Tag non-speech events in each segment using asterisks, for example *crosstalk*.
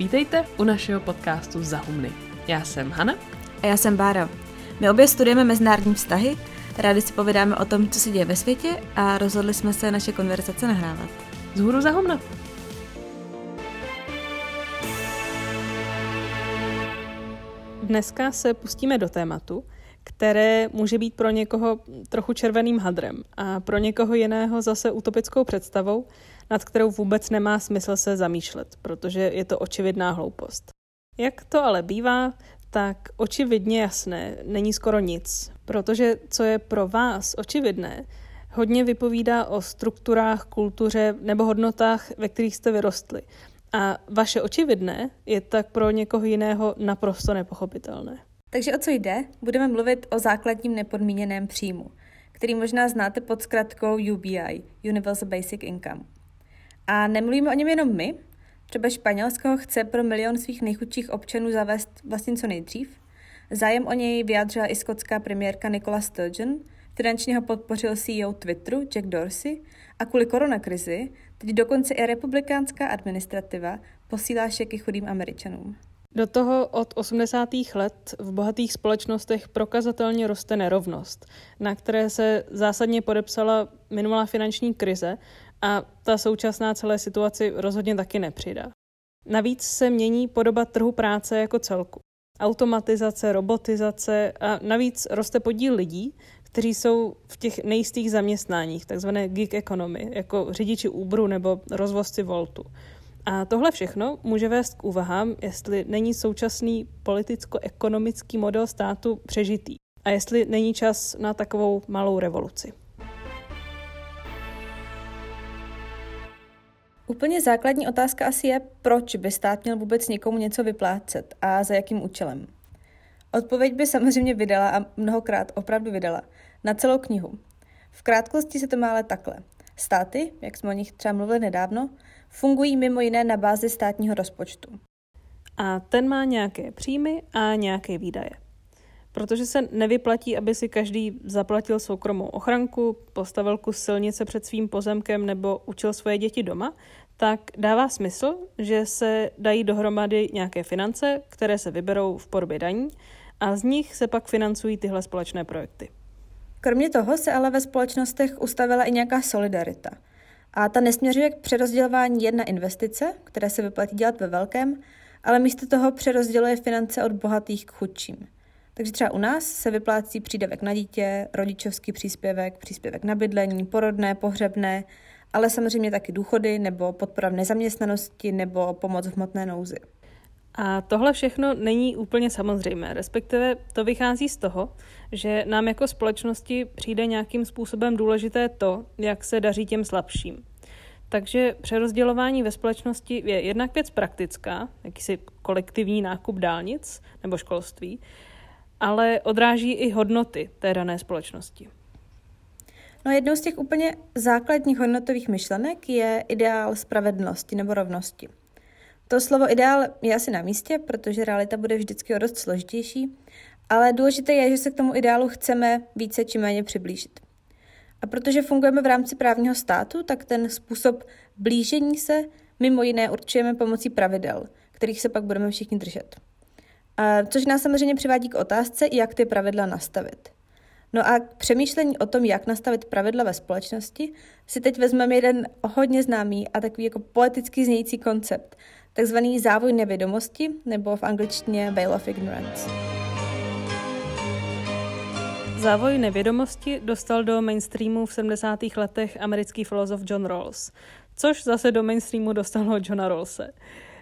Vítejte u našeho podcastu Zahumny. Já jsem Hana. A já jsem Bára. My obě studujeme mezinárodní vztahy, rádi si povídáme o tom, co se děje ve světě a rozhodli jsme se naše konverzace nahrávat. Zhůru Zahumna. Dneska se pustíme do tématu, které může být pro někoho trochu červeným hadrem a pro někoho jiného zase utopickou představou, nad kterou vůbec nemá smysl se zamýšlet, protože je to očividná hloupost. Jak to ale bývá, tak očividně jasné není skoro nic, protože co je pro vás očividné, hodně vypovídá o strukturách, kultuře nebo hodnotách, ve kterých jste vyrostli. A vaše očividné je tak pro někoho jiného naprosto nepochopitelné. Takže o co jde? Budeme mluvit o základním nepodmíněném příjmu, který možná znáte pod zkratkou UBI, Universal Basic Income. A nemluvíme o něm jenom my, třeba Španělsko chce pro milion svých nejchudších občanů zavést vlastně co nejdřív. Zájem o něj vyjádřila i skotská premiérka Nicola Sturgeon, finančně ho podpořil CEO Twitteru Jack Dorsey a kvůli koronakrizi teď dokonce i republikánská administrativa posílá šeky chudým američanům. Do toho od 80. let v bohatých společnostech prokazatelně roste nerovnost, na které se zásadně podepsala minulá finanční krize a ta současná celé situaci rozhodně taky nepřidá. Navíc se mění podoba trhu práce jako celku. Automatizace, robotizace a navíc roste podíl lidí, kteří jsou v těch nejistých zaměstnáních, takzvané gig economy, jako řidiči Uberu nebo rozvozci Voltu. A tohle všechno může vést k úvahám, jestli není současný politicko-ekonomický model státu přežitý a jestli není čas na takovou malou revoluci. Úplně základní otázka asi je, proč by stát měl vůbec někomu něco vyplácet a za jakým účelem. Odpověď by samozřejmě vydala a mnohokrát opravdu vydala na celou knihu. V krátkosti se to má ale takhle. Státy, jak jsme o nich třeba mluvili nedávno, fungují mimo jiné na bázi státního rozpočtu. A ten má nějaké příjmy a nějaké výdaje. Protože se nevyplatí, aby si každý zaplatil soukromou ochranku, postavil kus silnice před svým pozemkem nebo učil svoje děti doma, tak dává smysl, že se dají dohromady nějaké finance, které se vyberou v podobě daní a z nich se pak financují tyhle společné projekty. Kromě toho se ale ve společnostech ustavila i nějaká solidarita. A ta nesměřuje k přerozdělování jedna investice, které se vyplatí dělat ve velkém, ale místo toho přerozděluje finance od bohatých k chudším. Takže třeba u nás se vyplácí přídavek na dítě, rodičovský příspěvek, příspěvek na bydlení, porodné, pohřebné, ale samozřejmě taky důchody nebo podpora v nezaměstnanosti nebo pomoc v hmotné nouzi. A tohle všechno není úplně samozřejmé, respektive to vychází z toho, že nám jako společnosti přijde nějakým způsobem důležité to, jak se daří těm slabším. Takže přerozdělování ve společnosti je jednak věc praktická, jakýsi kolektivní nákup dálnic nebo školství, ale odráží i hodnoty té dané společnosti. No jednou z těch úplně základních hodnotových myšlenek je ideál spravedlnosti nebo rovnosti. To slovo ideál je asi na místě, protože realita bude vždycky o dost složitější, ale důležité je, že se k tomu ideálu chceme více či méně přiblížit. A protože fungujeme v rámci právního státu, tak ten způsob blížení se mimo jiné určujeme pomocí pravidel, kterých se pak budeme všichni držet. Což nás samozřejmě přivádí k otázce, jak ty pravidla nastavit. No a k přemýšlení o tom, jak nastavit pravidla ve společnosti, si teď vezmeme jeden hodně známý a takový jako poeticky znějící koncept, takzvaný závoj nevědomosti, nebo v angličtině Veil of Ignorance. Závoj nevědomosti dostal do mainstreamu v 70. letech americký filozof John Rawls, což zase do mainstreamu dostalo Johna Rawlse.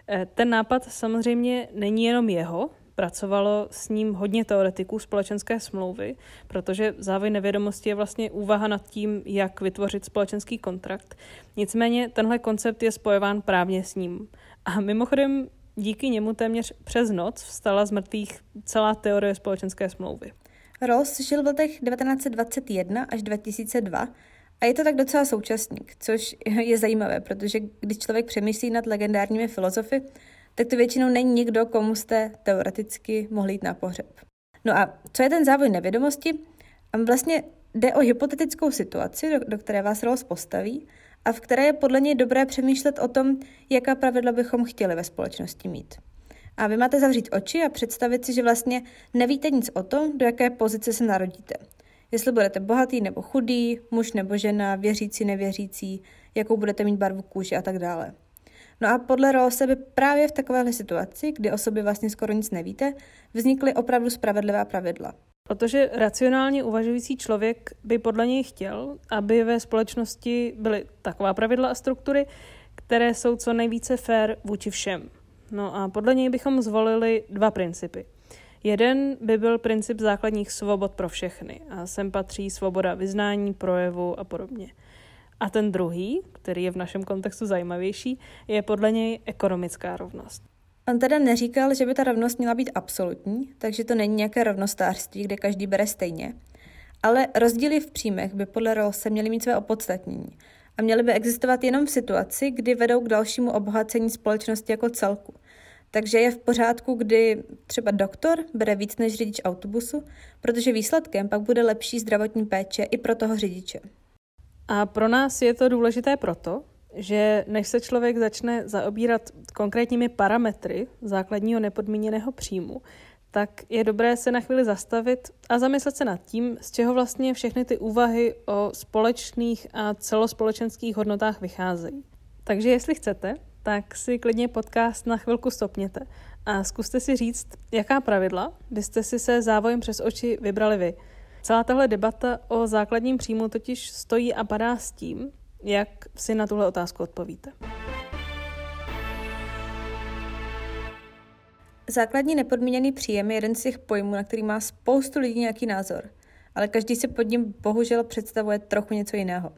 Eh, ten nápad samozřejmě není jenom jeho, pracovalo s ním hodně teoretiků společenské smlouvy, protože závoj nevědomosti je vlastně úvaha nad tím, jak vytvořit společenský kontrakt. Nicméně tenhle koncept je spojován právně s ním. A mimochodem díky němu téměř přes noc vstala z mrtvých celá teorie společenské smlouvy. Rawls žil v letech 1921 až 2002 a je to tak docela současník, což je zajímavé, protože když člověk přemýšlí nad legendárními filozofy, tak to většinou není nikdo, komu jste teoreticky mohli jít na pohřeb. No a co je ten závoj nevědomosti? Vlastně jde o hypotetickou situaci, do, do které vás Rawls postaví a v které je podle něj dobré přemýšlet o tom, jaká pravidla bychom chtěli ve společnosti mít. A vy máte zavřít oči a představit si, že vlastně nevíte nic o tom, do jaké pozice se narodíte. Jestli budete bohatý nebo chudý, muž nebo žena, věřící, nevěřící, jakou budete mít barvu kůže a tak dále. No a podle Rawlse by právě v takovéhle situaci, kdy o sobě vlastně skoro nic nevíte, vznikly opravdu spravedlivá pravidla. Protože racionálně uvažující člověk by podle něj chtěl, aby ve společnosti byly taková pravidla a struktury, které jsou co nejvíce fair vůči všem. No a podle něj bychom zvolili dva principy. Jeden by byl princip základních svobod pro všechny a sem patří svoboda vyznání, projevu a podobně. A ten druhý, který je v našem kontextu zajímavější, je podle něj ekonomická rovnost. On teda neříkal, že by ta rovnost měla být absolutní, takže to není nějaké rovnostářství, kde každý bere stejně. Ale rozdíly v příjmech by podle Rawlse měly mít své opodstatnění a měly by existovat jenom v situaci, kdy vedou k dalšímu obohacení společnosti jako celku. Takže je v pořádku, kdy třeba doktor bere víc než řidič autobusu, protože výsledkem pak bude lepší zdravotní péče i pro toho řidiče. A pro nás je to důležité proto, že než se člověk začne zaobírat konkrétními parametry základního nepodmíněného příjmu, tak je dobré se na chvíli zastavit a zamyslet se nad tím, z čeho vlastně všechny ty úvahy o společných a celospolečenských hodnotách vycházejí. Takže jestli chcete, tak si klidně podcast na chvilku stopněte a zkuste si říct, jaká pravidla byste si se závojem přes oči vybrali vy. Celá tahle debata o základním příjmu totiž stojí a padá s tím, jak si na tuhle otázku odpovíte? Základní nepodmíněný příjem je jeden z těch pojmů, na který má spoustu lidí nějaký názor, ale každý si pod ním bohužel představuje trochu něco jiného.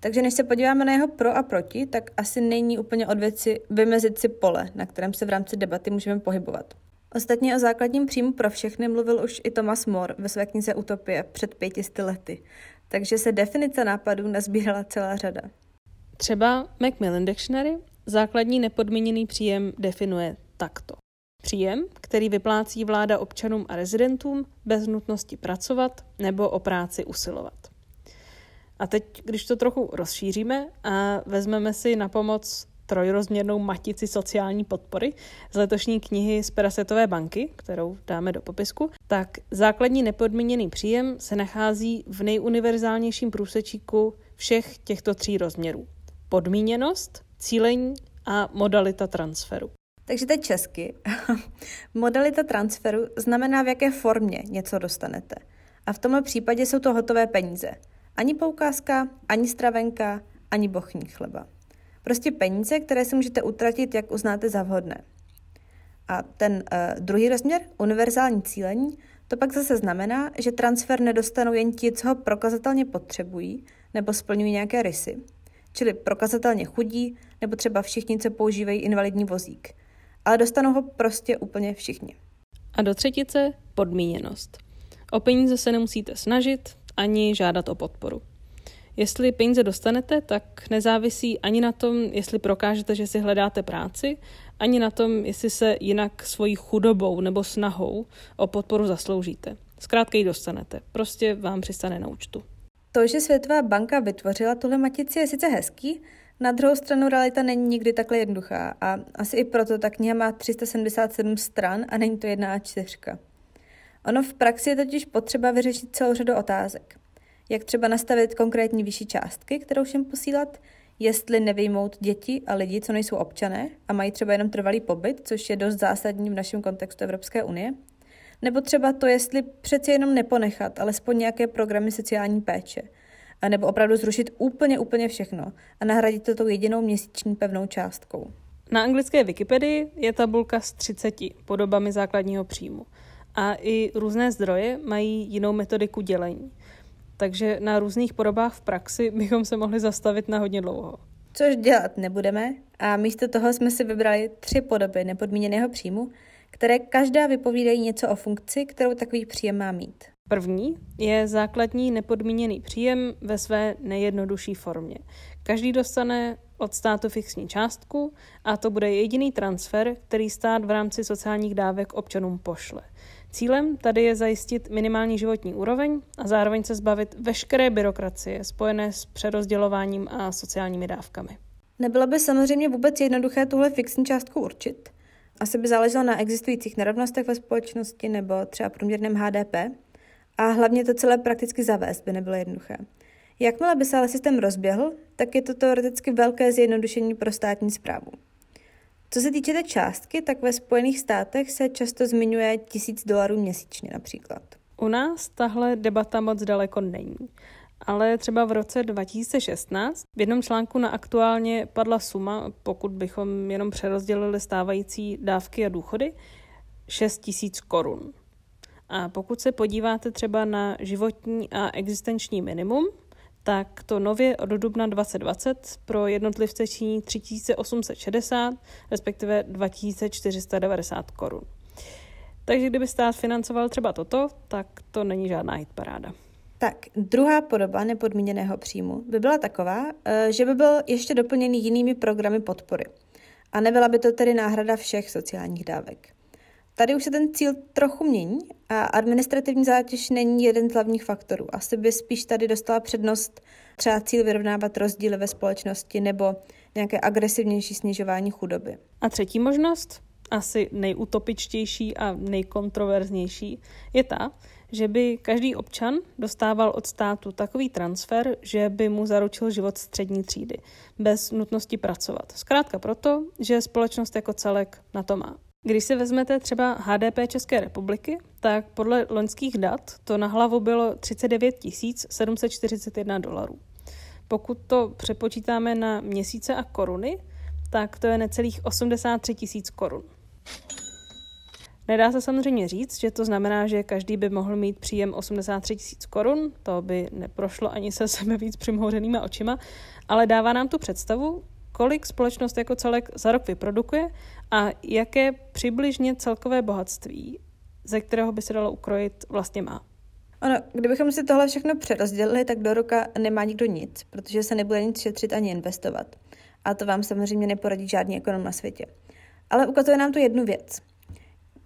Takže než se podíváme na jeho pro a proti, tak asi není úplně od věci vymezit si pole, na kterém se v rámci debaty můžeme pohybovat. Ostatně o základním příjmu pro všechny mluvil už i Thomas More ve své knize Utopie před pětisty lety takže se definice nápadů nazbírala celá řada. Třeba Macmillan Dictionary základní nepodmíněný příjem definuje takto. Příjem, který vyplácí vláda občanům a rezidentům bez nutnosti pracovat nebo o práci usilovat. A teď, když to trochu rozšíříme a vezmeme si na pomoc trojrozměrnou matici sociální podpory z letošní knihy z Perasetové banky, kterou dáme do popisku, tak základní nepodmíněný příjem se nachází v nejuniverzálnějším průsečíku všech těchto tří rozměrů. Podmíněnost, cílení a modalita transferu. Takže teď česky. *laughs* modalita transferu znamená, v jaké formě něco dostanete. A v tomhle případě jsou to hotové peníze. Ani poukázka, ani stravenka, ani bochní chleba. Prostě peníze, které si můžete utratit, jak uznáte za vhodné. A ten uh, druhý rozměr, univerzální cílení, to pak zase znamená, že transfer nedostanou jen ti, co ho prokazatelně potřebují nebo splňují nějaké rysy, čili prokazatelně chudí nebo třeba všichni, co používají invalidní vozík. Ale dostanou ho prostě úplně všichni. A do třetice podmíněnost. O peníze se nemusíte snažit ani žádat o podporu. Jestli peníze dostanete, tak nezávisí ani na tom, jestli prokážete, že si hledáte práci, ani na tom, jestli se jinak svojí chudobou nebo snahou o podporu zasloužíte. Zkrátka ji dostanete. Prostě vám přistane na účtu. To, že Světová banka vytvořila tuhle matici, je sice hezký, na druhou stranu realita není nikdy takhle jednoduchá a asi i proto ta kniha má 377 stran a není to jedna a čtyřka. Ono v praxi je totiž potřeba vyřešit celou řadu otázek jak třeba nastavit konkrétní vyšší částky, kterou všem posílat, jestli nevyjmout děti a lidi, co nejsou občané a mají třeba jenom trvalý pobyt, což je dost zásadní v našem kontextu Evropské unie, nebo třeba to, jestli přeci jenom neponechat alespoň nějaké programy sociální péče, a nebo opravdu zrušit úplně, úplně všechno a nahradit to tou jedinou měsíční pevnou částkou. Na anglické Wikipedii je tabulka s 30 podobami základního příjmu. A i různé zdroje mají jinou metodiku dělení takže na různých podobách v praxi bychom se mohli zastavit na hodně dlouho. Což dělat nebudeme a místo toho jsme si vybrali tři podoby nepodmíněného příjmu, které každá vypovídají něco o funkci, kterou takový příjem má mít. První je základní nepodmíněný příjem ve své nejjednodušší formě. Každý dostane od státu fixní částku a to bude jediný transfer, který stát v rámci sociálních dávek občanům pošle. Cílem tady je zajistit minimální životní úroveň a zároveň se zbavit veškeré byrokracie spojené s přerozdělováním a sociálními dávkami. Nebylo by samozřejmě vůbec jednoduché tuhle fixní částku určit. Asi by záleželo na existujících nerovnostech ve společnosti nebo třeba průměrném HDP. A hlavně to celé prakticky zavést by nebylo jednoduché. Jakmile by se ale systém rozběhl, tak je to teoreticky velké zjednodušení pro státní zprávu. Co se týče té částky, tak ve Spojených státech se často zmiňuje tisíc dolarů měsíčně například. U nás tahle debata moc daleko není. Ale třeba v roce 2016 v jednom článku na aktuálně padla suma, pokud bychom jenom přerozdělili stávající dávky a důchody, 6 tisíc korun. A pokud se podíváte třeba na životní a existenční minimum, tak to nově od dubna 2020 pro jednotlivce činí 3860, respektive 2490 korun. Takže kdyby stát financoval třeba toto, tak to není žádná hitparáda. Tak, druhá podoba nepodmíněného příjmu by byla taková, eh, že by byl ještě doplněný jinými programy podpory. A nebyla by to tedy náhrada všech sociálních dávek. Tady už se ten cíl trochu mění a administrativní zátěž není jeden z hlavních faktorů. Asi by spíš tady dostala přednost třeba cíl vyrovnávat rozdíly ve společnosti nebo nějaké agresivnější snižování chudoby. A třetí možnost, asi nejutopičtější a nejkontroverznější, je ta, že by každý občan dostával od státu takový transfer, že by mu zaručil život střední třídy, bez nutnosti pracovat. Zkrátka proto, že společnost jako celek na to má. Když si vezmete třeba HDP České republiky, tak podle loňských dat to na hlavu bylo 39 741 dolarů. Pokud to přepočítáme na měsíce a koruny, tak to je necelých 83 tisíc korun. Nedá se samozřejmě říct, že to znamená, že každý by mohl mít příjem 83 tisíc korun, to by neprošlo ani se *laughs* sebe víc přimhouřenýma očima, ale dává nám tu představu, kolik společnost jako celek za rok vyprodukuje a jaké přibližně celkové bohatství, ze kterého by se dalo ukrojit, vlastně má. Ono, kdybychom si tohle všechno přerozdělili, tak do roka nemá nikdo nic, protože se nebude nic šetřit ani investovat. A to vám samozřejmě neporadí žádný ekonom na světě. Ale ukazuje nám to jednu věc.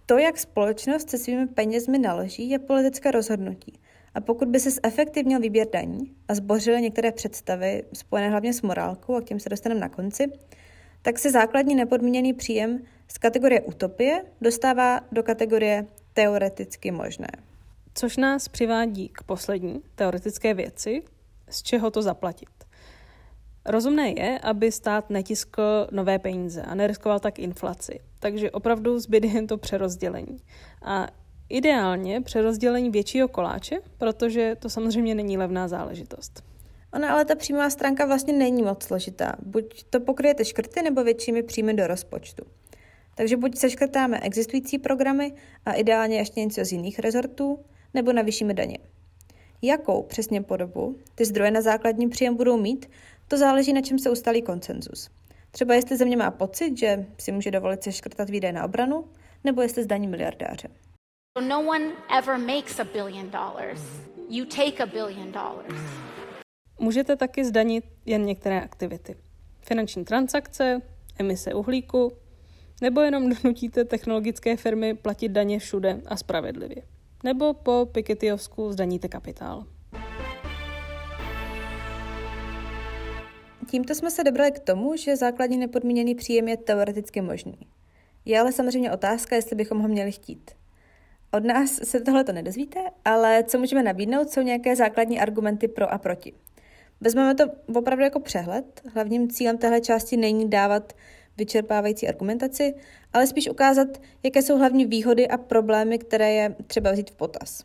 To, jak společnost se svými penězmi naloží, je politické rozhodnutí. A pokud by se zefektivnil výběr daní a zbořily některé představy spojené hlavně s morálkou, a k těm se dostaneme na konci, tak se základní nepodmíněný příjem z kategorie utopie dostává do kategorie teoreticky možné. Což nás přivádí k poslední teoretické věci, z čeho to zaplatit. Rozumné je, aby stát netiskl nové peníze a neriskoval tak inflaci. Takže opravdu zbyde jen to přerozdělení. A ideálně přerozdělení většího koláče, protože to samozřejmě není levná záležitost. Ona ale ta příjmová stránka vlastně není moc složitá. Buď to pokryjete škrty nebo většími příjmy do rozpočtu. Takže buď seškrtáme existující programy a ideálně ještě něco z jiných rezortů, nebo navýšíme daně. Jakou přesně podobu ty zdroje na základní příjem budou mít, to záleží na čem se ustalí koncenzus. Třeba jestli země má pocit, že si může dovolit se škrtat výdaje na obranu, nebo jestli zdaní miliardáře. No one ever makes a billion dollars. You take a billion dollars. Můžete taky zdanit jen některé aktivity. Finanční transakce, emise uhlíku, nebo jenom donutíte technologické firmy platit daně všude a spravedlivě. Nebo po Pikettyovsku zdaníte kapitál. Tímto jsme se dobrali k tomu, že základní nepodmíněný příjem je teoreticky možný. Je ale samozřejmě otázka, jestli bychom ho měli chtít. Od nás se tohle to nedozvíte, ale co můžeme nabídnout, jsou nějaké základní argumenty pro a proti. Vezmeme to opravdu jako přehled. Hlavním cílem téhle části není dávat vyčerpávající argumentaci, ale spíš ukázat, jaké jsou hlavní výhody a problémy, které je třeba vzít v potaz.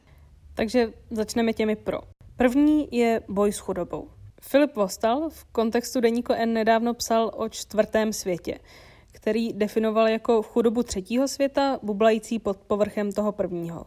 Takže začneme těmi pro. První je boj s chudobou. Filip Vostal v kontextu Deníko N nedávno psal o čtvrtém světě, který definoval jako chudobu třetího světa, bublající pod povrchem toho prvního.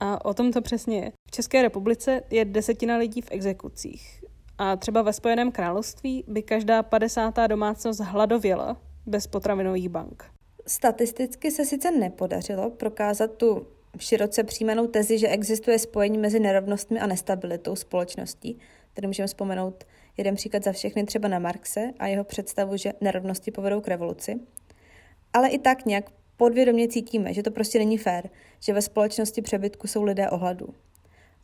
A o tom to přesně je. V České republice je desetina lidí v exekucích. A třeba ve Spojeném království by každá padesátá domácnost hladověla bez potravinových bank. Statisticky se sice nepodařilo prokázat tu široce přijímanou tezi, že existuje spojení mezi nerovnostmi a nestabilitou společností. Tady můžeme vzpomenout jeden příklad za všechny třeba na Marxe a jeho představu, že nerovnosti povedou k revoluci. Ale i tak nějak podvědomě cítíme, že to prostě není fér, že ve společnosti přebytku jsou lidé ohladu.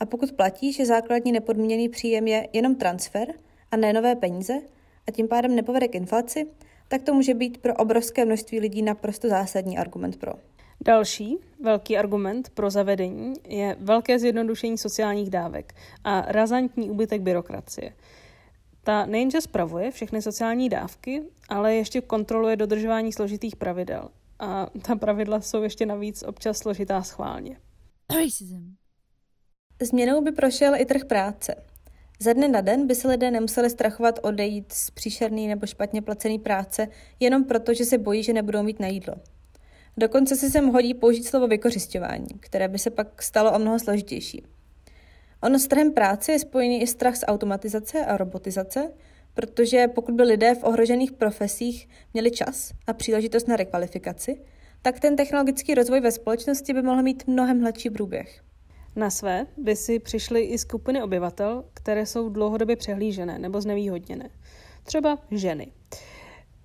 A pokud platí, že základní nepodmíněný příjem je jenom transfer a ne nové peníze a tím pádem nepovede k inflaci, tak to může být pro obrovské množství lidí naprosto zásadní argument pro. Další velký argument pro zavedení je velké zjednodušení sociálních dávek a razantní úbytek byrokracie. Ta nejenže spravuje všechny sociální dávky, ale ještě kontroluje dodržování složitých pravidel. A ta pravidla jsou ještě navíc občas složitá schválně. Změnou by prošel i trh práce. Ze dne na den by se lidé nemuseli strachovat odejít z příšerný nebo špatně placený práce jenom proto, že se bojí, že nebudou mít na jídlo. Dokonce se sem hodí použít slovo vykořišťování, které by se pak stalo o mnoho složitější. Ono s trhem práce je spojený i strach z automatizace a robotizace, protože pokud by lidé v ohrožených profesích měli čas a příležitost na rekvalifikaci, tak ten technologický rozvoj ve společnosti by mohl mít mnohem hladší průběh. Na své by si přišly i skupiny obyvatel, které jsou dlouhodobě přehlížené nebo znevýhodněné. Třeba ženy.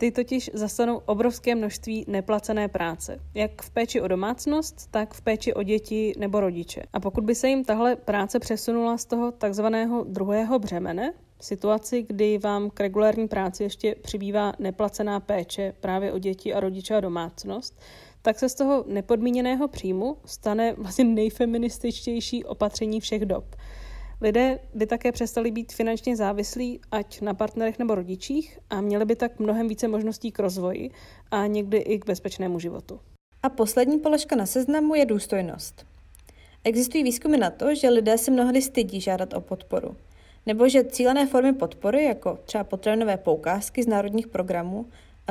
Ty totiž zastanou obrovské množství neplacené práce, jak v péči o domácnost, tak v péči o děti nebo rodiče. A pokud by se jim tahle práce přesunula z toho takzvaného druhého břemene, situaci, kdy vám k regulární práci ještě přibývá neplacená péče právě o děti a rodiče a domácnost, tak se z toho nepodmíněného příjmu stane vlastně nejfeminističtější opatření všech dob. Lidé by také přestali být finančně závislí, ať na partnerech nebo rodičích, a měli by tak mnohem více možností k rozvoji a někdy i k bezpečnému životu. A poslední položka na seznamu je důstojnost. Existují výzkumy na to, že lidé se mnohdy stydí žádat o podporu. Nebo že cílené formy podpory, jako třeba potravinové poukázky z národních programů,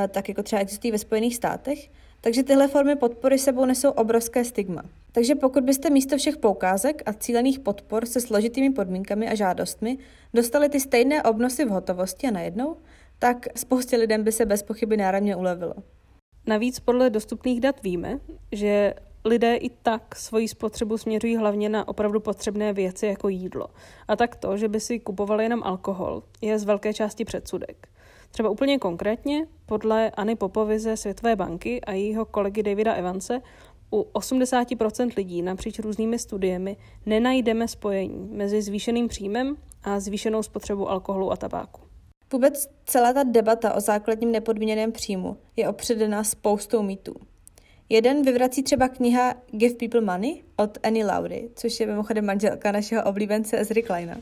tak jako třeba existují ve Spojených státech, takže tyhle formy podpory sebou nesou obrovské stigma. Takže pokud byste místo všech poukázek a cílených podpor se složitými podmínkami a žádostmi dostali ty stejné obnosy v hotovosti a najednou, tak spoustě lidem by se bez pochyby náramně ulevilo. Navíc podle dostupných dat víme, že lidé i tak svoji spotřebu směřují hlavně na opravdu potřebné věci jako jídlo. A tak to, že by si kupovali jenom alkohol, je z velké části předsudek. Třeba úplně konkrétně, podleAny Popovy ze Světové banky a jejího kolegy Davida Evanse, u 80% lidí napříč různými studiemi nenajdeme spojení mezi zvýšeným příjmem a zvýšenou spotřebou alkoholu a tabáku. Vůbec celá ta debata o základním nepodmíněném příjmu je opředená spoustou mýtů. Jeden vyvrací třeba kniha Give People Money od Annie Laury, což je mimochodem manželka našeho oblíbence Ezry Kleina.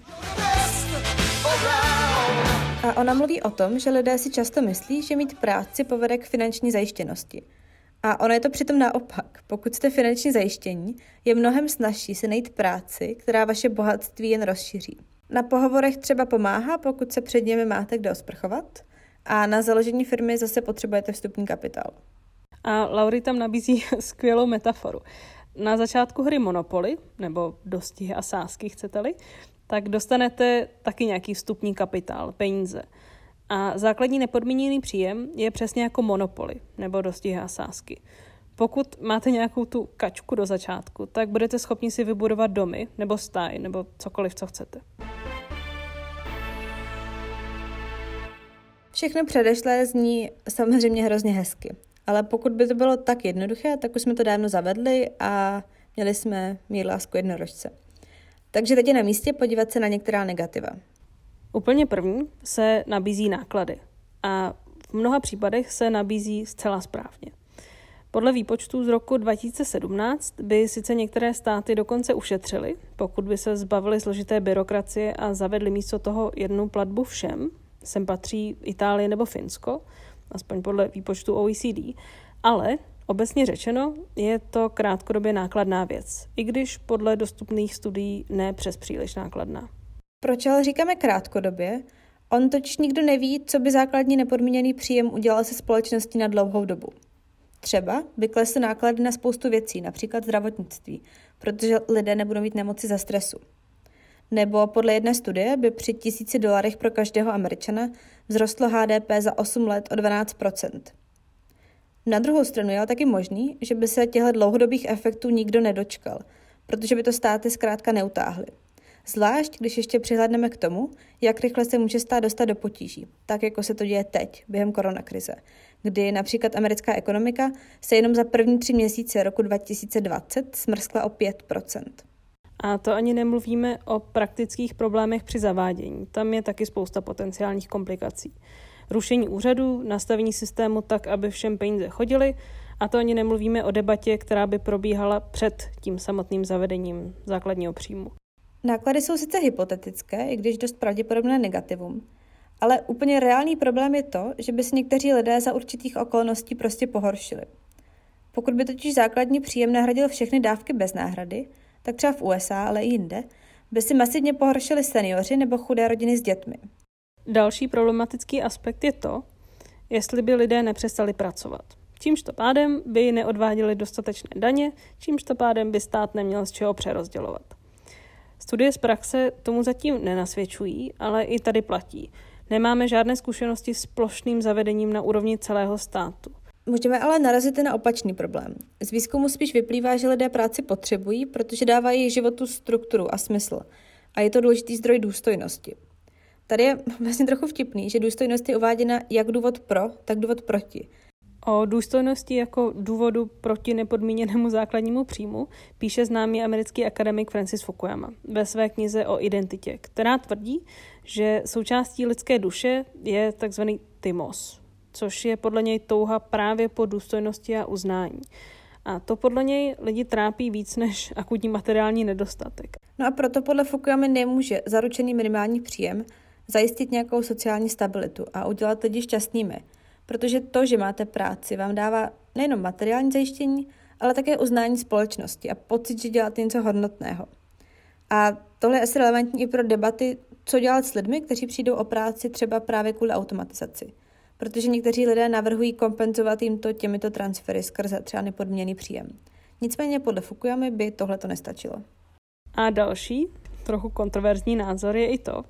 A ona mluví o tom, že lidé si často myslí, že mít práci povede k finanční zajištěnosti. A ono je to přitom naopak. Pokud jste finančně zajištění, je mnohem snažší se najít práci, která vaše bohatství jen rozšíří. Na pohovorech třeba pomáhá, pokud se před nimi máte kde osprchovat, a na založení firmy zase potřebujete vstupní kapitál. A Laury tam nabízí *laughs* skvělou metaforu. Na začátku hry Monopoly, nebo dostihy a sázky, chcete-li, tak dostanete taky nějaký vstupní kapitál, peníze. A základní nepodmíněný příjem je přesně jako monopoly nebo dostihy a sázky. Pokud máte nějakou tu kačku do začátku, tak budete schopni si vybudovat domy nebo stáj nebo cokoliv, co chcete. Všechno předešlé zní samozřejmě hrozně hezky. Ale pokud by to bylo tak jednoduché, tak už jsme to dávno zavedli a měli jsme mír lásku jednorožce. Takže teď je na místě podívat se na některá negativa. Úplně první se nabízí náklady a v mnoha případech se nabízí zcela správně. Podle výpočtů z roku 2017 by sice některé státy dokonce ušetřily, pokud by se zbavili složité byrokracie a zavedli místo toho jednu platbu všem, sem patří Itálie nebo Finsko, aspoň podle výpočtu OECD, ale Obecně řečeno je to krátkodobě nákladná věc, i když podle dostupných studií ne přes příliš nákladná. Proč ale říkáme krátkodobě? On totiž nikdo neví, co by základní nepodmíněný příjem udělal se společností na dlouhou dobu. Třeba by klesly náklady na spoustu věcí, například zdravotnictví, protože lidé nebudou mít nemoci za stresu. Nebo podle jedné studie by při tisíci dolarech pro každého Američana vzrostlo HDP za 8 let o 12 na druhou stranu je ale taky možný, že by se těchto dlouhodobých efektů nikdo nedočkal, protože by to státy zkrátka neutáhly. Zvlášť, když ještě přihledneme k tomu, jak rychle se může stát dostat do potíží, tak jako se to děje teď, během koronakrize, kdy například americká ekonomika se jenom za první tři měsíce roku 2020 smrskla o 5% a to ani nemluvíme o praktických problémech při zavádění. Tam je taky spousta potenciálních komplikací. Rušení úřadu, nastavení systému tak, aby všem peníze chodily, a to ani nemluvíme o debatě, která by probíhala před tím samotným zavedením základního příjmu. Náklady jsou sice hypotetické, i když dost pravděpodobné negativum, ale úplně reálný problém je to, že by si někteří lidé za určitých okolností prostě pohoršili. Pokud by totiž základní příjem nahradil všechny dávky bez náhrady, tak třeba v USA, ale i jinde, by si masivně pohoršili seniori nebo chudé rodiny s dětmi. Další problematický aspekt je to, jestli by lidé nepřestali pracovat. Čímž to pádem by neodváděli dostatečné daně, čímž to pádem by stát neměl z čeho přerozdělovat. Studie z praxe tomu zatím nenasvědčují, ale i tady platí. Nemáme žádné zkušenosti s plošným zavedením na úrovni celého státu. Můžeme ale narazit na opačný problém. Z výzkumu spíš vyplývá, že lidé práci potřebují, protože dávají jejich životu strukturu a smysl. A je to důležitý zdroj důstojnosti. Tady je *laughs* vlastně trochu vtipný, že důstojnost je uváděna jak důvod pro, tak důvod proti. O důstojnosti jako důvodu proti nepodmíněnému základnímu příjmu píše známý americký akademik Francis Fukuyama ve své knize o identitě, která tvrdí, že součástí lidské duše je tzv. tymos, což je podle něj touha právě po důstojnosti a uznání. A to podle něj lidi trápí víc než akutní materiální nedostatek. No a proto podle Fukuyamy nemůže zaručený minimální příjem zajistit nějakou sociální stabilitu a udělat lidi šťastnými. Protože to, že máte práci, vám dává nejenom materiální zajištění, ale také uznání společnosti a pocit, že děláte něco hodnotného. A tohle je asi relevantní i pro debaty, co dělat s lidmi, kteří přijdou o práci třeba právě kvůli automatizaci protože někteří lidé navrhují kompenzovat jim to těmito transfery skrze třeba nepodměný příjem. Nicméně podle Fukuyamy by tohle to nestačilo. A další, trochu kontroverzní názor je i to,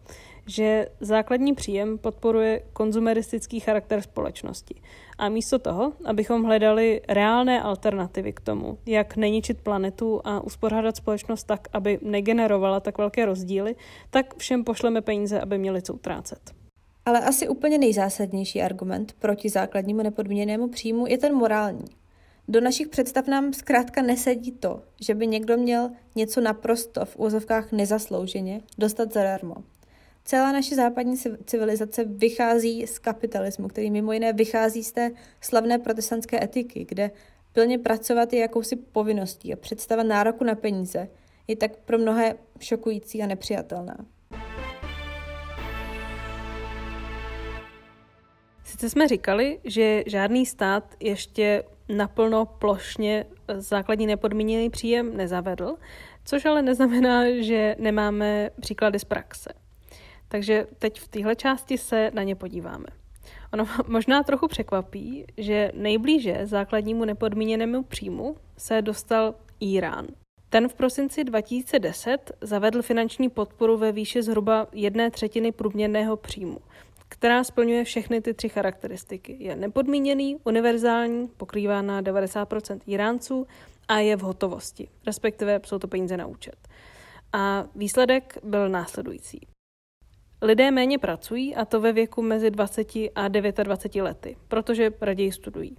že základní příjem podporuje konzumeristický charakter společnosti. A místo toho, abychom hledali reálné alternativy k tomu, jak neničit planetu a uspořádat společnost tak, aby negenerovala tak velké rozdíly, tak všem pošleme peníze, aby měli co utrácet. Ale asi úplně nejzásadnější argument proti základnímu nepodmíněnému příjmu je ten morální. Do našich představ nám zkrátka nesedí to, že by někdo měl něco naprosto v úzovkách nezaslouženě dostat zadarmo. Celá naše západní civilizace vychází z kapitalismu, který mimo jiné vychází z té slavné protestantské etiky, kde plně pracovat je jakousi povinností a představa nároku na peníze je tak pro mnohé šokující a nepřijatelná. Sice jsme říkali, že žádný stát ještě naplno plošně základní nepodmíněný příjem nezavedl, což ale neznamená, že nemáme příklady z praxe. Takže teď v téhle části se na ně podíváme. Ono *laughs* možná trochu překvapí, že nejblíže základnímu nepodmíněnému příjmu se dostal Irán. Ten v prosinci 2010 zavedl finanční podporu ve výši zhruba jedné třetiny průměrného příjmu, která splňuje všechny ty tři charakteristiky. Je nepodmíněný, univerzální, pokrývá na 90% Iránců a je v hotovosti, respektive jsou to peníze na účet. A výsledek byl následující. Lidé méně pracují, a to ve věku mezi 20 a 29 lety, protože raději studují.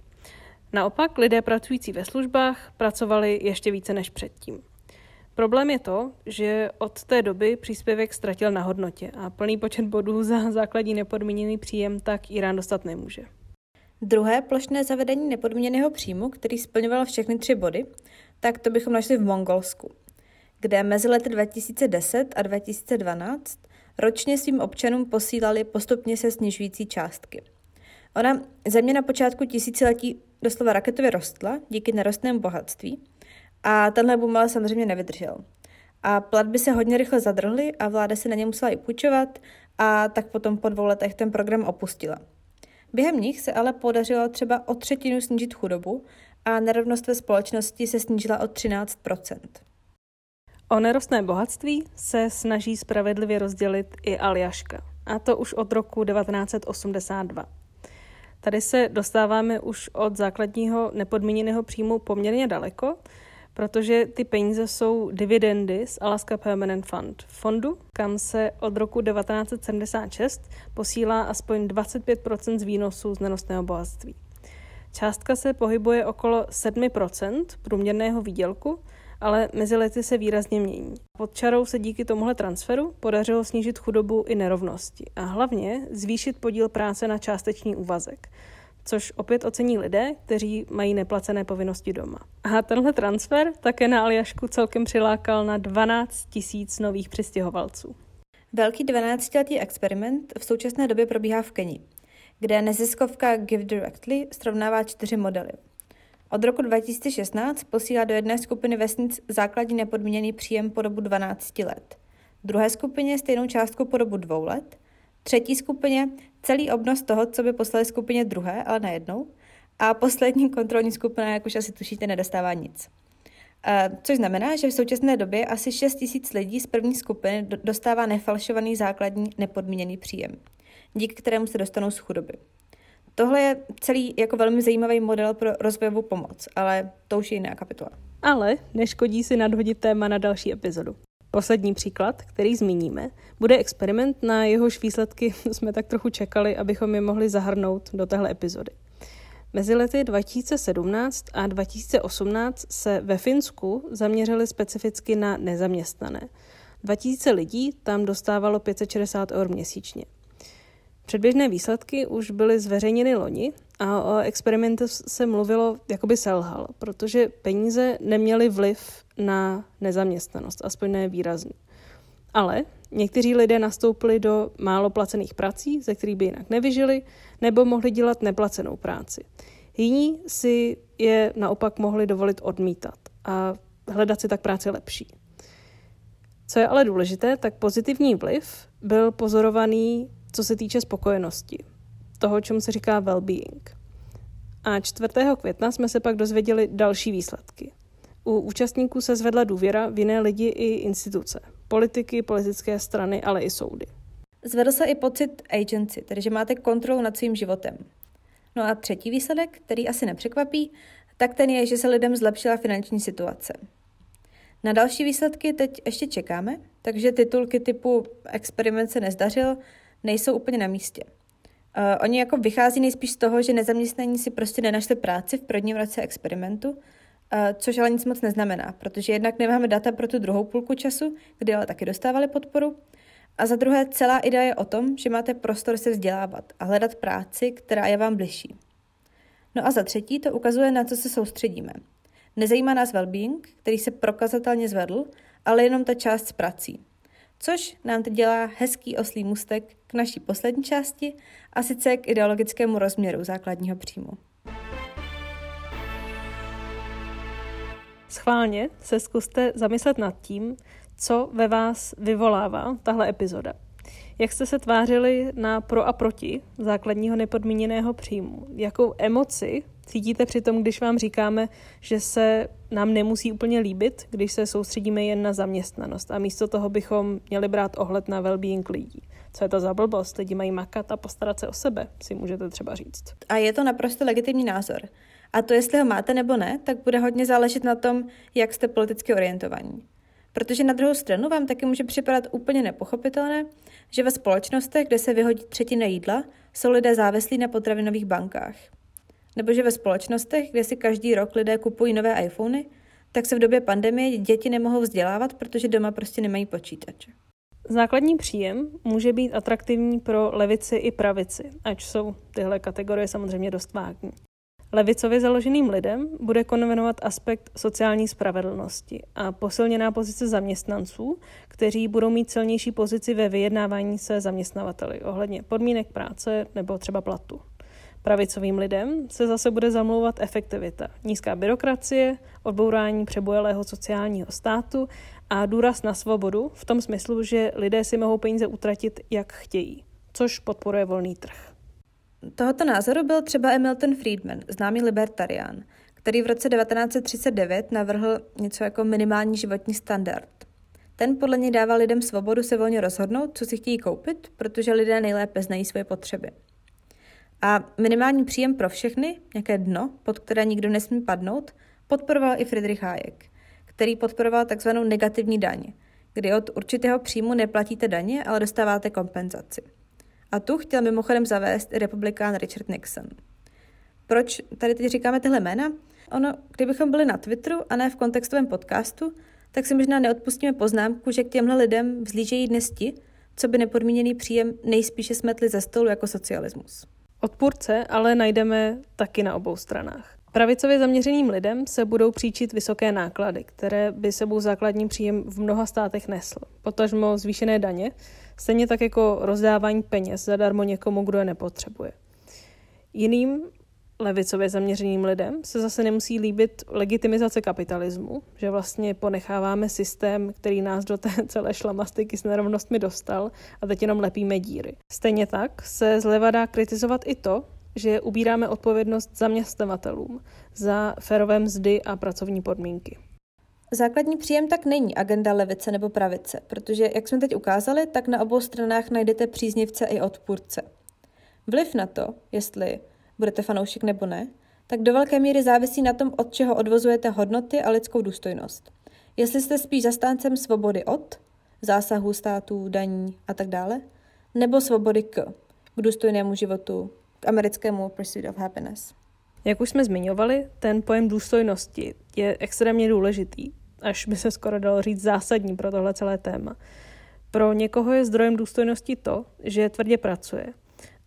Naopak lidé pracující ve službách pracovali ještě více než předtím. Problém je to, že od té doby příspěvek ztratil na hodnotě a plný počet bodů za základní nepodmíněný příjem tak Irán dostat nemůže. Druhé plošné zavedení nepodmíněného příjmu, který splňoval všechny tři body, tak to bychom našli v Mongolsku, kde mezi lety 2010 a 2012 ročně svým občanům posílali postupně se snižující částky. Ona země na počátku tisíciletí doslova raketově rostla díky nerostnému bohatství a tenhle boom ale samozřejmě nevydržel. A platby se hodně rychle zadrhly a vláda se na ně musela i půjčovat a tak potom po dvou letech ten program opustila. Během nich se ale podařilo třeba o třetinu snížit chudobu a nerovnost ve společnosti se snížila o 13 O nerostné bohatství se snaží spravedlivě rozdělit i Aljaška, a to už od roku 1982. Tady se dostáváme už od základního nepodmíněného příjmu poměrně daleko, protože ty peníze jsou dividendy z Alaska Permanent Fund, fondu, kam se od roku 1976 posílá aspoň 25 z výnosů z nenostného bohatství. Částka se pohybuje okolo 7% průměrného výdělku, ale mezi lety se výrazně mění. Pod čarou se díky tomuhle transferu podařilo snížit chudobu i nerovnosti a hlavně zvýšit podíl práce na částečný úvazek, což opět ocení lidé, kteří mají neplacené povinnosti doma. A tenhle transfer také na Aljašku celkem přilákal na 12 tisíc nových přistěhovalců. Velký 12-letý experiment v současné době probíhá v Keni, kde neziskovka Give Directly srovnává čtyři modely. Od roku 2016 posílá do jedné skupiny vesnic základní nepodmíněný příjem po dobu 12 let. Druhé skupině stejnou částku po dobu dvou let. Třetí skupině celý obnos toho, co by poslali skupině druhé, ale najednou. A poslední kontrolní skupina, jak už asi tušíte, nedostává nic. Což znamená, že v současné době asi 6 tisíc lidí z první skupiny dostává nefalšovaný základní nepodmíněný příjem, díky kterému se dostanou z chudoby. Tohle je celý jako velmi zajímavý model pro rozvojovou pomoc, ale to už je jiná kapitola. Ale neškodí si nadhodit téma na další epizodu. Poslední příklad, který zmíníme, bude experiment, na jehož výsledky *laughs* jsme tak trochu čekali, abychom je mohli zahrnout do téhle epizody. Mezi lety 2017 a 2018 se ve Finsku zaměřili specificky na nezaměstnané. 2000 lidí tam dostávalo 560 eur měsíčně. Předběžné výsledky už byly zveřejněny loni a o experimentu se mluvilo, jako by selhal, protože peníze neměly vliv na nezaměstnanost, aspoň ne výrazný. Ale někteří lidé nastoupili do málo placených prací, ze kterých by jinak nevyžili, nebo mohli dělat neplacenou práci. Jiní si je naopak mohli dovolit odmítat a hledat si tak práci lepší. Co je ale důležité, tak pozitivní vliv byl pozorovaný co se týče spokojenosti, toho, čemu se říká well-being. A 4. května jsme se pak dozvěděli další výsledky. U účastníků se zvedla důvěra v jiné lidi i instituce, politiky, politické strany, ale i soudy. Zvedl se i pocit agency, tedy že máte kontrolu nad svým životem. No a třetí výsledek, který asi nepřekvapí, tak ten je, že se lidem zlepšila finanční situace. Na další výsledky teď ještě čekáme, takže titulky typu experiment se nezdařil nejsou úplně na místě. Uh, oni jako vychází nejspíš z toho, že nezaměstnaní si prostě nenašli práci v prvním roce experimentu, uh, což ale nic moc neznamená, protože jednak nemáme data pro tu druhou půlku času, kdy ale taky dostávali podporu, a za druhé celá idea je o tom, že máte prostor se vzdělávat a hledat práci, která je vám bližší. No a za třetí to ukazuje, na co se soustředíme. Nezajímá nás well-being, který se prokazatelně zvedl, ale jenom ta část s prací. Což nám teď dělá hezký oslý mustek k naší poslední části a sice k ideologickému rozměru základního příjmu. Schválně se zkuste zamyslet nad tím, co ve vás vyvolává tahle epizoda. Jak jste se tvářili na pro a proti základního nepodmíněného příjmu? Jakou emoci cítíte při tom, když vám říkáme, že se nám nemusí úplně líbit, když se soustředíme jen na zaměstnanost a místo toho bychom měli brát ohled na well-being lidí? Co je to za blbost? Lidi mají makat a postarat se o sebe, si můžete třeba říct. A je to naprosto legitimní názor. A to, jestli ho máte nebo ne, tak bude hodně záležet na tom, jak jste politicky orientovaní. Protože na druhou stranu vám taky může připadat úplně nepochopitelné, že ve společnostech, kde se vyhodí třetina jídla, jsou lidé závislí na potravinových bankách. Nebo že ve společnostech, kde si každý rok lidé kupují nové iPhony, tak se v době pandemie děti nemohou vzdělávat, protože doma prostě nemají počítače. Základní příjem může být atraktivní pro levici i pravici, ať jsou tyhle kategorie samozřejmě dost vágní. Levicově založeným lidem bude konvenovat aspekt sociální spravedlnosti a posilněná pozice zaměstnanců, kteří budou mít silnější pozici ve vyjednávání se zaměstnavateli ohledně podmínek práce nebo třeba platu. Pravicovým lidem se zase bude zamlouvat efektivita, nízká byrokracie, odbourání přebojelého sociálního státu a důraz na svobodu v tom smyslu, že lidé si mohou peníze utratit, jak chtějí, což podporuje volný trh. Tohoto názoru byl třeba Hamilton Friedman, známý libertarián, který v roce 1939 navrhl něco jako minimální životní standard. Ten podle něj dával lidem svobodu se volně rozhodnout, co si chtějí koupit, protože lidé nejlépe znají svoje potřeby. A minimální příjem pro všechny, nějaké dno, pod které nikdo nesmí padnout, podporoval i Friedrich Hayek, který podporoval takzvanou negativní daň, kdy od určitého příjmu neplatíte daně, ale dostáváte kompenzaci. A tu chtěl mimochodem zavést i republikán Richard Nixon. Proč tady teď říkáme tyhle jména? Ono, kdybychom byli na Twitteru a ne v kontextovém podcastu, tak si možná neodpustíme poznámku, že k těmhle lidem vzlížejí dnes ti, co by nepodmíněný příjem nejspíše smetli ze stolu jako socialismus. Odpůrce ale najdeme taky na obou stranách. Pravicově zaměřeným lidem se budou příčit vysoké náklady, které by sebou základní příjem v mnoha státech nesl. Potažmo zvýšené daně, stejně tak jako rozdávání peněz zadarmo někomu, kdo je nepotřebuje. Jiným levicově zaměřeným lidem se zase nemusí líbit legitimizace kapitalismu, že vlastně ponecháváme systém, který nás do té *laughs* celé šlamastiky s nerovnostmi dostal a teď jenom lepíme díry. Stejně tak se zleva dá kritizovat i to, že ubíráme odpovědnost zaměstnavatelům za férové mzdy a pracovní podmínky. Základní příjem tak není agenda levice nebo pravice, protože, jak jsme teď ukázali, tak na obou stranách najdete příznivce i odpůrce. Vliv na to, jestli budete fanoušek nebo ne, tak do velké míry závisí na tom, od čeho odvozujete hodnoty a lidskou důstojnost. Jestli jste spíš zastáncem svobody od, zásahů států, daní a tak dále, nebo svobody k, k důstojnému životu, k americkému Pursuit of Happiness. Jak už jsme zmiňovali, ten pojem důstojnosti je extrémně důležitý, až by se skoro dalo říct zásadní pro tohle celé téma. Pro někoho je zdrojem důstojnosti to, že tvrdě pracuje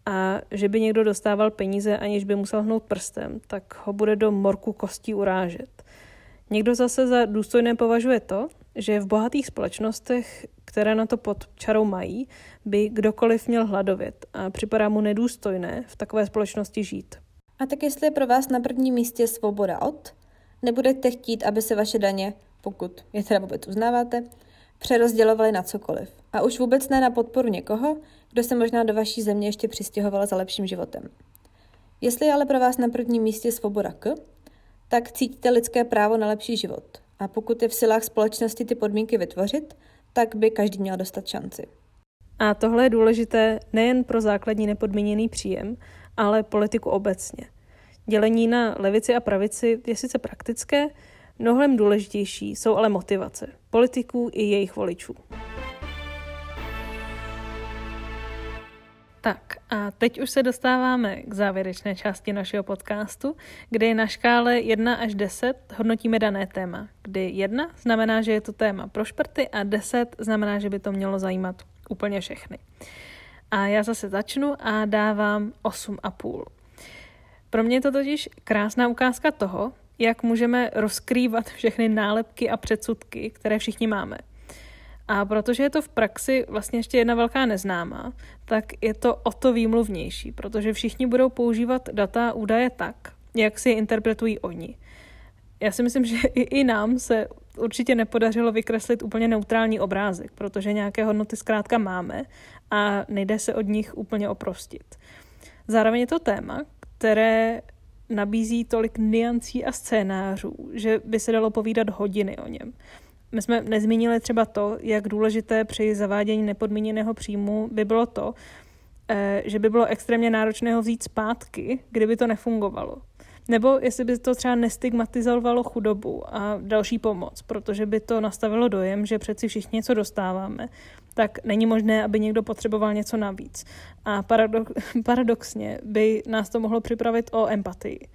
a že by někdo dostával peníze, aniž by musel hnout prstem, tak ho bude do morku kostí urážet. Někdo zase za důstojné považuje to, že v bohatých společnostech, které na to pod čarou mají, by kdokoliv měl hladovět a připadá mu nedůstojné v takové společnosti žít. A tak jestli je pro vás na prvním místě svoboda od, nebudete chtít, aby se vaše daně, pokud je teda vůbec uznáváte, přerozdělovaly na cokoliv. A už vůbec ne na podporu někoho, kdo se možná do vaší země ještě přistěhoval za lepším životem. Jestli je ale pro vás na prvním místě svoboda k, tak cítíte lidské právo na lepší život. A pokud je v silách společnosti ty podmínky vytvořit, tak by každý měl dostat šanci. A tohle je důležité nejen pro základní nepodmíněný příjem, ale politiku obecně. Dělení na levici a pravici je sice praktické, mnohem důležitější jsou ale motivace politiků i jejich voličů. Tak a teď už se dostáváme k závěrečné části našeho podcastu, kde na škále 1 až 10 hodnotíme dané téma, kdy 1 znamená, že je to téma pro šprty a 10 znamená, že by to mělo zajímat úplně všechny. A já zase začnu a dávám 8,5. Pro mě je to totiž krásná ukázka toho, jak můžeme rozkrývat všechny nálepky a předsudky, které všichni máme. A protože je to v praxi vlastně ještě jedna velká neznámá, tak je to o to výmluvnější, protože všichni budou používat data údaje tak, jak si je interpretují oni. Já si myslím, že i, i nám se určitě nepodařilo vykreslit úplně neutrální obrázek, protože nějaké hodnoty zkrátka máme a nejde se od nich úplně oprostit. Zároveň je to téma, které nabízí tolik niancí a scénářů, že by se dalo povídat hodiny o něm. My jsme nezmínili třeba to, jak důležité při zavádění nepodmíněného příjmu by bylo to, eh, že by bylo extrémně náročné ho vzít zpátky, kdyby to nefungovalo. Nebo jestli by to třeba nestigmatizovalo chudobu a další pomoc, protože by to nastavilo dojem, že přeci všichni něco dostáváme, tak není možné, aby někdo potřeboval něco navíc. A paradox, *laughs* paradoxně by nás to mohlo připravit o empatii.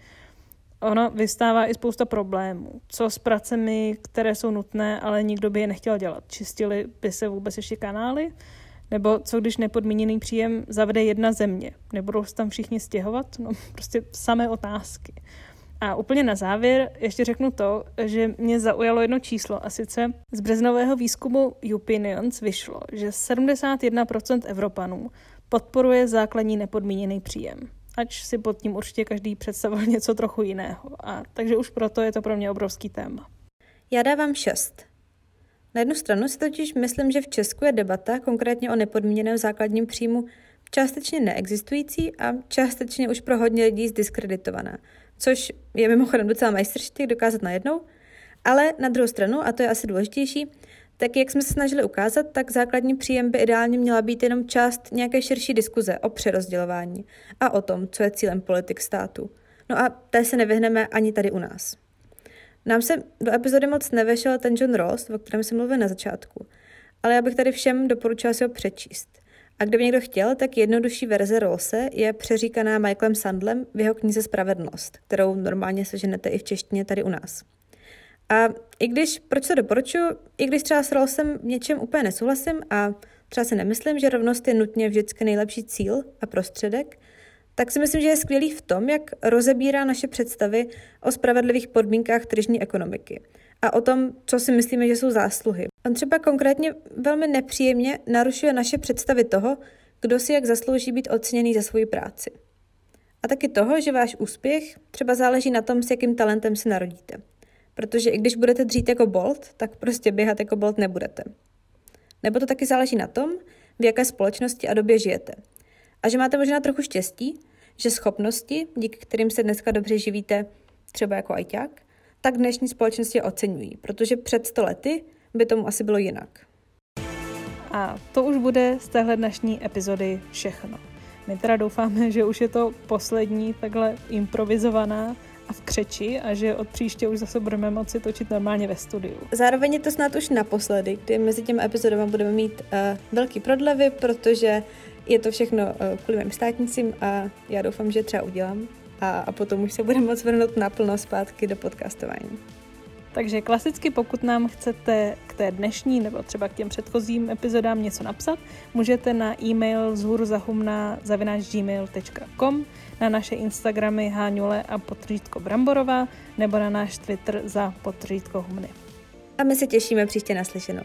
Ono vystává i spousta problémů. Co s pracemi, které jsou nutné, ale nikdo by je nechtěl dělat? Čistili by se vůbec ještě kanály? Nebo co když nepodmíněný příjem zavede jedna země? Nebudou se tam všichni stěhovat? No *laughs* prostě samé otázky. A úplně na závěr ještě řeknu to, že mě zaujalo jedno číslo a sice z březnového výzkumu Upinions vyšlo, že 71% Evropanů podporuje základní nepodmíněný příjem. Ač si pod tím určitě každý představil *laughs* něco trochu jiného. A takže už proto je to pro mě obrovský téma. Já dávám šest. Na jednu stranu si totiž myslím, že v Česku je debata konkrétně o nepodmíněném základním příjmu částečně neexistující a částečně už pro hodně lidí zdiskreditovaná, což je mimochodem docela majstrštěk dokázat najednou, ale na druhou stranu, a to je asi důležitější, tak jak jsme se snažili ukázat, tak základní příjem by ideálně měla být jenom část nějaké širší diskuze o přerozdělování a o tom, co je cílem politik státu. No a té se nevyhneme ani tady u nás. Nám se do epizody moc nevešel ten John Ross, o kterém jsem mluvil na začátku, ale já bych tady všem doporučila si ho přečíst. A kdyby někdo chtěl, tak jednodušší verze Rolse je přeříkaná Michaelem Sandlem v jeho knize Spravedlnost, kterou normálně seženete i v češtině tady u nás. A i když, proč to doporučuji, i když třeba s Rawlsem v něčem úplně nesouhlasím a třeba si nemyslím, že rovnost je nutně vždycky nejlepší cíl a prostředek, tak si myslím, že je skvělý v tom, jak rozebírá naše představy o spravedlivých podmínkách tržní ekonomiky a o tom, co si myslíme, že jsou zásluhy. On třeba konkrétně velmi nepříjemně narušuje naše představy toho, kdo si jak zaslouží být oceněný za svoji práci. A taky toho, že váš úspěch třeba záleží na tom, s jakým talentem se narodíte. Protože i když budete dřít jako Bolt, tak prostě běhat jako Bolt nebudete. Nebo to taky záleží na tom, v jaké společnosti a době žijete. A že máte možná trochu štěstí, že schopnosti, díky kterým se dneska dobře živíte, třeba jako ajťák, tak dnešní společnosti oceňují, protože před sto lety by tomu asi bylo jinak. A to už bude z téhle dnešní epizody všechno. My teda doufáme, že už je to poslední takhle improvizovaná a v křeči a že od příště už zase budeme moci točit normálně ve studiu. Zároveň je to snad už naposledy, kdy mezi těmi epizodami budeme mít uh, velký prodlevy, protože je to všechno uh, kvůli mým státnicím a já doufám, že třeba udělám a, a potom už se budeme moc vrhnout naplno zpátky do podcastování. Takže klasicky, pokud nám chcete k té dnešní nebo třeba k těm předchozím epizodám něco napsat, můžete na e-mail zhuruzahumna gmail.com, na naše Instagramy Háňule a potřítko Bramborová nebo na náš Twitter za potřítko humny. A my se těšíme příště naslyšenou.